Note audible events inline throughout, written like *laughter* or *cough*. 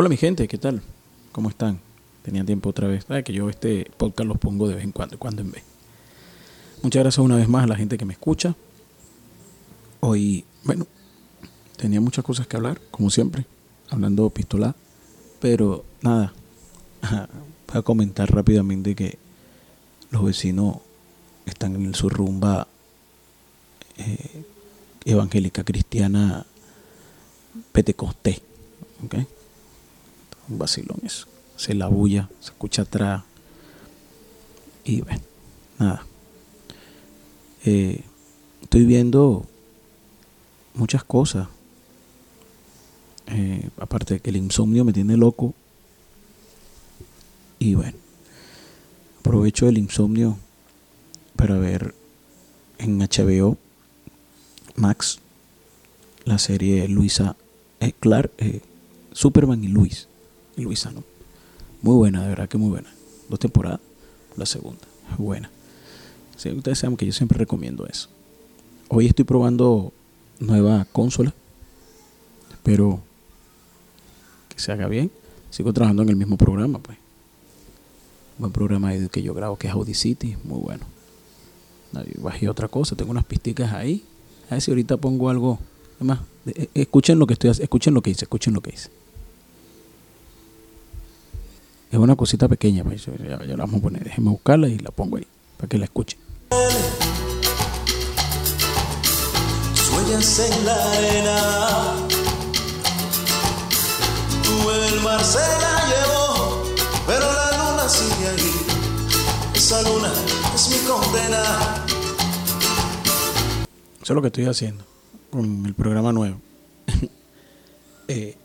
Hola mi gente, ¿qué tal? ¿Cómo están? Tenía tiempo otra vez. ¿Sabes que yo este podcast los pongo de vez en cuando, cuando en vez. Muchas gracias una vez más a la gente que me escucha. Hoy, bueno, tenía muchas cosas que hablar, como siempre, hablando pistola, pero nada, *laughs* voy a comentar rápidamente que los vecinos están en su rumba eh, evangélica cristiana pentecostés, ¿ok? Un vacilón eso. Se la bulla, se escucha atrás. Y bueno, nada. Eh, estoy viendo muchas cosas. Eh, aparte de que el insomnio me tiene loco. Y bueno, aprovecho el insomnio para ver en HBO Max la serie Luisa eh, Clark, Superman y Luis. Y Luisa, ¿no? Muy buena, de verdad que muy buena. Dos temporadas, la segunda, buena. Sí, ustedes saben que yo siempre recomiendo eso. Hoy estoy probando nueva consola. Espero que se haga bien. Sigo trabajando en el mismo programa, pues. Buen programa que yo grabo que es Audi City, muy bueno. Bajé otra cosa, tengo unas pisticas ahí. A ver si ahorita pongo algo. Además, eh, escuchen lo que estoy escuchen lo que hice, escuchen lo que hice. Es una cosita pequeña, pues ya, la vamos a poner. Déjenme buscarla y la pongo ahí para que la escuchen. Sueñas en la arena, tú el mar se la llevó, pero la luna sigue ahí. Esa luna es mi condena. Eso es lo que estoy haciendo con el programa nuevo. *laughs* eh,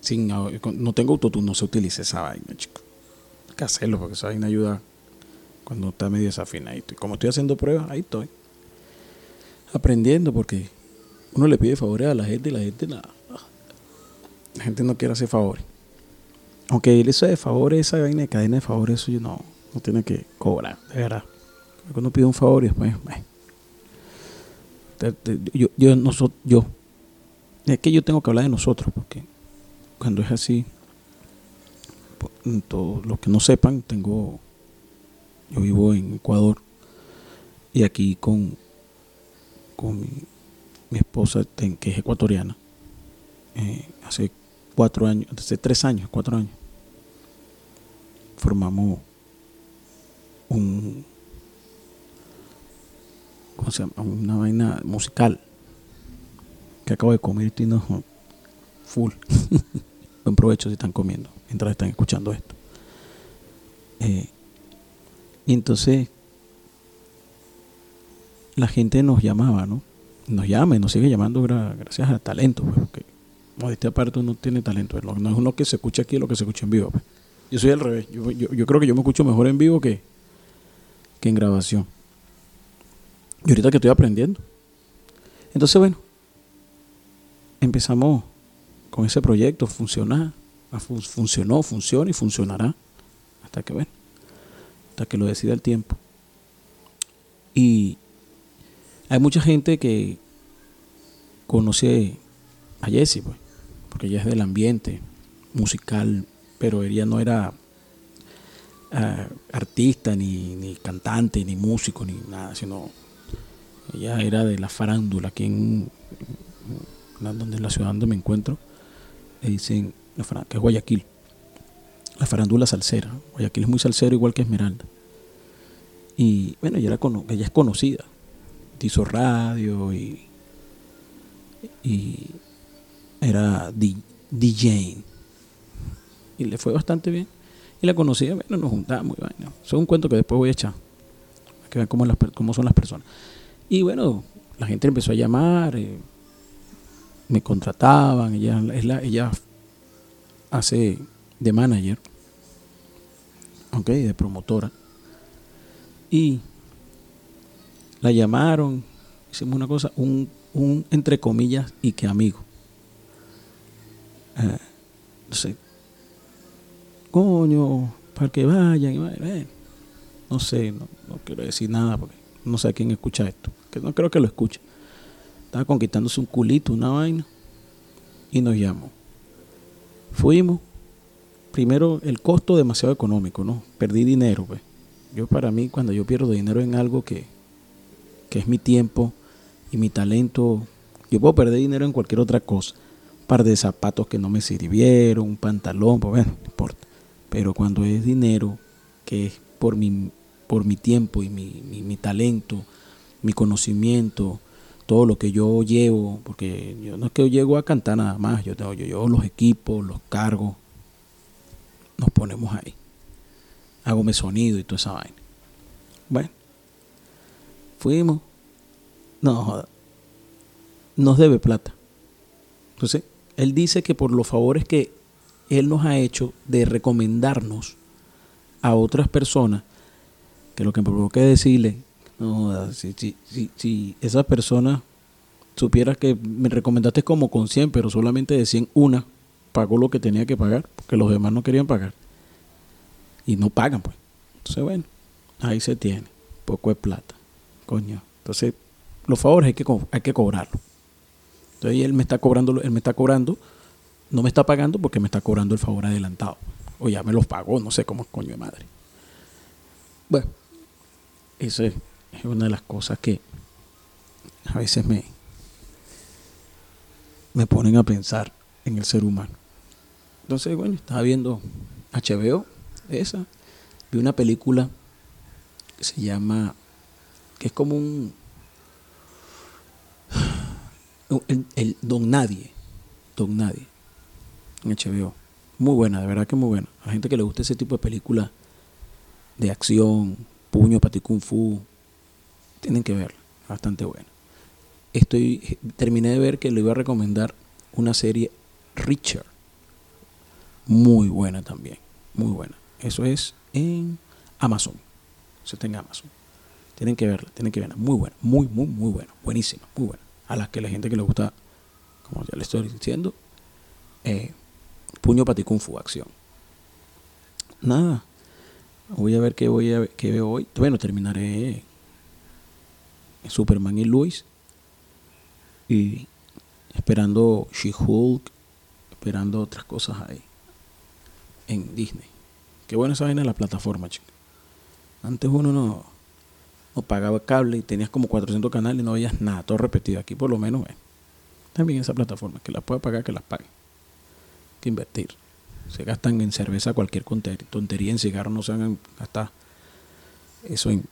sin, no tengo autotune, no se utiliza esa vaina, chico. Que hacerlo porque esa vaina ayuda cuando está medio desafinadito. Y como estoy haciendo pruebas, ahí estoy. Aprendiendo porque uno le pide favores a la gente y la gente. La gente no quiere hacer favores. Aunque eso de favores, esa vaina de cadena de favores, eso yo no, no tiene que cobrar, de verdad. Cuando uno pide un favor y después, yo, yo, nosotros, yo, es que yo tengo que hablar de nosotros, porque cuando es así, todos los que no sepan, tengo, yo vivo en Ecuador y aquí con, con mi, esposa, que es ecuatoriana, eh, hace cuatro años, hace tres años, cuatro años, formamos un, ¿cómo se llama? Una vaina musical que acabo de comer y no full. *laughs* Buen provecho si están comiendo mientras están escuchando esto. Eh, y entonces la gente nos llamaba, ¿no? Nos llama y nos sigue llamando gracias al talento, pues, porque modestia aparte uno tiene talento. No es uno que se escucha aquí lo que se escucha en vivo. Pues. Yo soy al revés. Yo, creo que yo me escucho mejor en vivo que, que en grabación. Y ahorita que estoy aprendiendo. Entonces, bueno, empezamos con ese proyecto, funcionar, funcionó, funciona y funcionará hasta que, bueno, hasta que lo decida el tiempo. Y hay mucha gente que conoce a Jessie, pues, porque ella es del ambiente musical, pero ella no era eh, artista, ni, ni cantante, ni músico, ni nada, sino ella era de la farándula, aquí en, donde la ciudad donde me encuentro, le dicen que es Guayaquil. La farándula salsera. Guayaquil es muy salsero igual que Esmeralda. Y bueno, ella, era ella es conocida. Hizo radio y, y era DJ. Y le fue bastante bien. Y la conocía, bueno, nos juntamos. Bueno, eso es un cuento que después voy a echar. Que vean cómo, las, son las personas. Y bueno, la gente empezó a llamar, eh, me contrataban, ella, ella hace de manager, ok, de promotora. Y la llamaron, hicimos una cosa, un, un entre comillas y que amigo. Eh, no sé, coño, para que vayan, y no sé, no, no quiero decir nada porque no sé a quién escucha esto que no creo que lo escuche. Estaba conquistándose un culito, una vaina, y nos llamó. Fuimos, primero, el costo demasiado económico, ¿no? Perdí dinero, pues. Yo para mí, cuando yo pierdo dinero en algo que, que es mi tiempo y mi talento, yo puedo perder dinero en cualquier otra cosa. Un par de zapatos que no me sirvieron, un pantalón, pues bueno, no importa. Pero cuando es dinero que es por mi, por mi tiempo y mi, mi, talento, mi conocimiento, todo lo que yo llevo, porque yo no es que yo llego a cantar nada más, yo, tengo, yo llevo los equipos, los cargos, nos ponemos ahí. Hago mi sonido y toda esa vaina. Bueno, fuimos. No, nos debe plata. Entonces, él dice que por los favores que él nos ha hecho de recomendarnos a otras personas, que lo que me provoca decirle, no, si, si, si, si esa persona supiera que me recomendaste como con 100, pero solamente de 100 una pagó lo que tenía que pagar, porque los demás no querían pagar. Y no pagan, pues. Entonces, bueno, ahí se tiene. Poco de plata. Coño. Entonces, los favores hay que, hay que cobrarlo. Entonces, él me está cobrando, él me está cobrando, no me está pagando porque me está cobrando el favor adelantado. O ya me los pagó, no sé cómo es coño de madre. Bueno, eso es una de las cosas que a veces me, me ponen a pensar en el ser humano. Entonces, bueno, estaba viendo HBO, esa, vi una película que se llama, que es como un, el, Don Nadie, Don Nadie, en HBO. Muy buena, de verdad que muy buena. A la gente que le gusta ese tipo de película de acción, puño, pati kung fu, tienen que verla, bastante buena. Estoy, terminé de ver que le iba a recomendar una serie Richard muy buena también, muy buena. Eso es en Amazon. Eso está en Amazon. Tienen que verla, tienen que verla. Muy buena, muy, muy, muy buena. Buenísima, muy buena. A las que la gente que le gusta, como ya le estoy diciendo, eh, puño fu, acción. Nada. Voy a ver qué voy a qué veo hoy. Bueno, terminaré Superman y Luis. Y esperando She-Hulk, esperando otras cosas ahí en Disney. Qué bueno esa vaina en la plataforma, chico. Antes uno no, pagaba cable y tenías como 400 canales y no veías nada, todo repetido. Aquí por lo menos, también esa plataforma, que la pueda pagar, que las pague. que invertir. Se gastan en cerveza cualquier tontería, en cigarros no se hagan gastar eso en,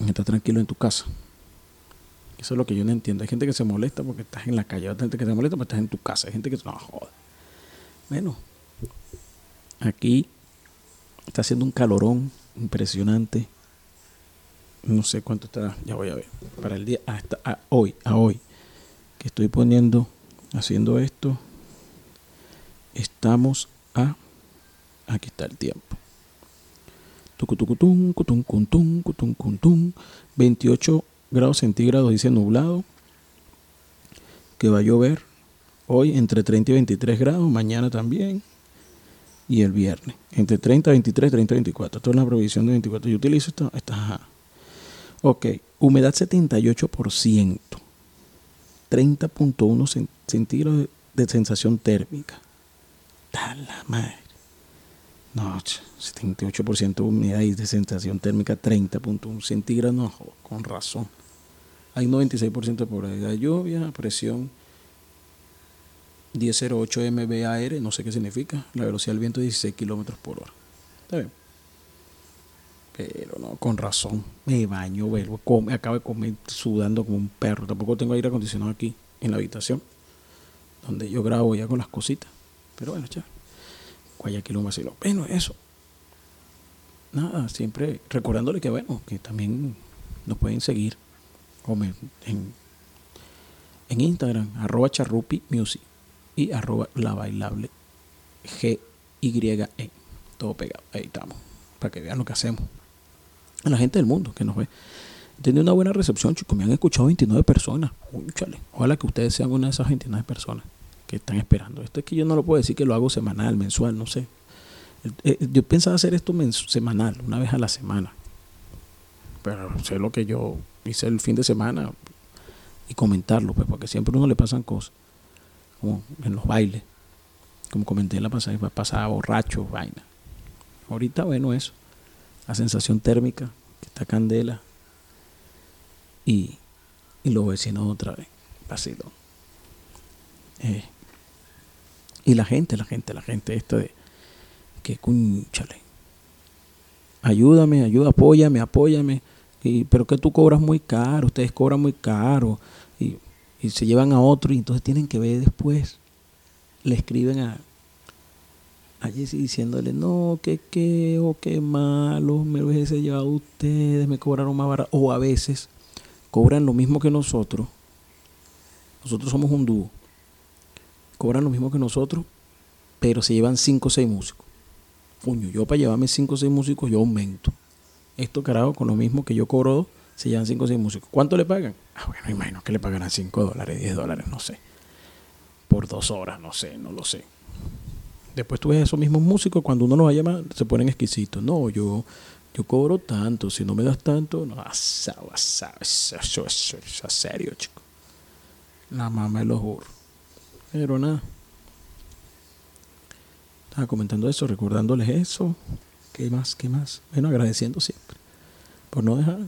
en estar tranquilo en tu casa. Eso es lo que yo no entiendo. Hay gente que se molesta porque estás en la calle, hay gente que se molesta porque estás en tu casa, hay gente que no joda. Bueno, Aquí está haciendo un calorón impresionante. No sé cuánto estará, ya voy a ver. Para el día, hasta hoy, a hoy, que estoy poniendo, haciendo esto, estamos a, aquí está el tiempo. 28 grados centígrados dice nublado. Que va a llover hoy entre 30 y 23 grados, mañana también y el viernes. Entre 30, 23, 30, 24. Esto es una provisión de 24. Yo utilizo esta. esta ok. Humedad 78%. 30.1 centígrados de sensación térmica. Da la madre. No, 78% de humedad y de sensación térmica 30.1 centígrados. No, con razón. Hay 96% de probabilidad de lluvia, presión 1008 MBAR, no sé qué significa. La velocidad del viento es 16 kilómetros por hora. Está bien. Pero no, con razón. Me baño, vuelvo, come, acabo de comer sudando como un perro. Tampoco tengo aire acondicionado aquí en la habitación. Donde yo grabo ya con las cositas. Pero bueno, ya. Guayaquil un vacilo. Bueno, eso. Nada, siempre recordándole que bueno, que también nos pueden seguir en, en Instagram, arroba charrupi music y arroba la bailable G Y E. Todo pegado. Ahí estamos. Para que vean lo que hacemos. A la gente del mundo que nos ve. Tiene una buena recepción, chicos. Me han escuchado 29 personas. Ojalá que ustedes sean una de esas 29 personas que están esperando. Esto es que yo no lo puedo decir que lo hago semanal, mensual, no sé. Eh, yo pensaba hacer esto semanal, una vez a la semana. Pero sé lo que yo hice el fin de semana y comentarlo, pues, porque siempre a uno le pasan cosas en los bailes. como comenté la pasada, pasaba borracho, vaina. Ahorita, bueno, eso. La sensación térmica, que está candela. Y, y los vecinos otra vez, vacilón. Eh, y la gente, la gente, la gente, esto de que cúnchale. Ayúdame, ayuda, apóyame, apóyame. Y, pero que tú cobras muy caro, ustedes cobran muy caro. Y, y se llevan a otro y entonces tienen que ver después. Le escriben a, a Jesse diciéndole, no, que qué, o qué malo, me hubiese llevado ustedes, me cobraron más barato. O a veces cobran lo mismo que nosotros. Nosotros somos un dúo cobran lo mismo que nosotros, pero se llevan 5 o 6 músicos. Puño, yo para llevarme 5 o 6 músicos, yo aumento. Esto, carajo, con lo mismo que yo cobro, se llevan 5 o 6 músicos. ¿Cuánto le pagan? Ah, bueno, imagino que le pagarán 5 dólares, 10 dólares, no sé. Por dos horas, no sé, no lo sé. Después tú ves esos mismos músicos, cuando uno los va a llamar, se ponen exquisitos. No, yo, yo cobro tanto, si no me das tanto, no, asado, asado, eso, eso, eso, eso, serio, chico. La mamá de los burros. Pero nada. Estaba comentando eso, recordándoles eso. ¿Qué más? ¿Qué más? Bueno, agradeciendo siempre. Por no dejar.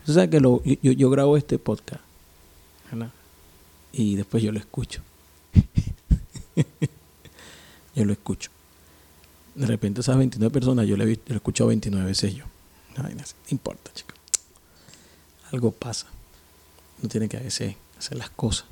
Usted sabe que lo, yo, yo grabo este podcast. Y después yo lo escucho. *laughs* yo lo escucho. De repente esas 29 personas yo lo he escuchado 29 veces yo. No, importa, chicos. Algo pasa. No tiene que a hacer las cosas.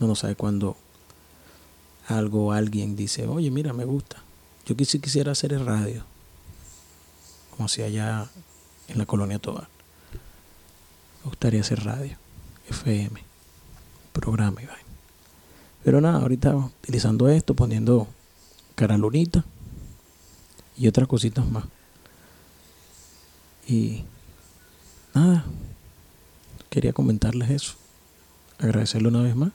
Uno no sabe cuándo algo alguien dice, oye, mira, me gusta. Yo quisiera hacer radio, como si allá en la colonia Tobar. Me gustaría hacer radio, FM, programa y vaina. Pero nada, ahorita utilizando esto, poniendo cara lunita y otras cositas más. Y nada, quería comentarles eso. Agradecerle una vez más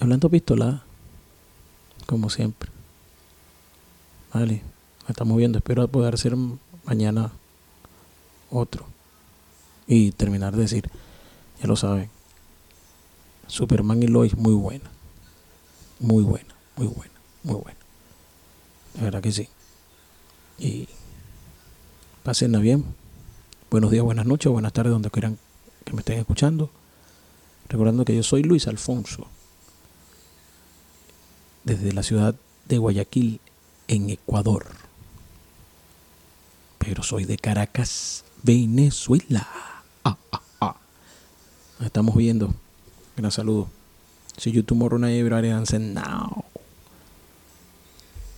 Hablando pistola, como siempre. Estamos viendo. Espero poder hacer mañana otro. Y terminar de decir, ya lo saben, Superman y Lois muy buena. Muy buena, muy buena, muy buena. De verdad que sí. Y pásenla bien. Buenos días, buenas noches, buenas tardes, donde quieran que me estén escuchando. Recordando que yo soy Luis Alfonso desde la ciudad de Guayaquil, en Ecuador. Pero soy de Caracas, Venezuela. Ah, ah, ah. Nos estamos viendo. Gran saludo. See you tomorrow night, everybody, and now.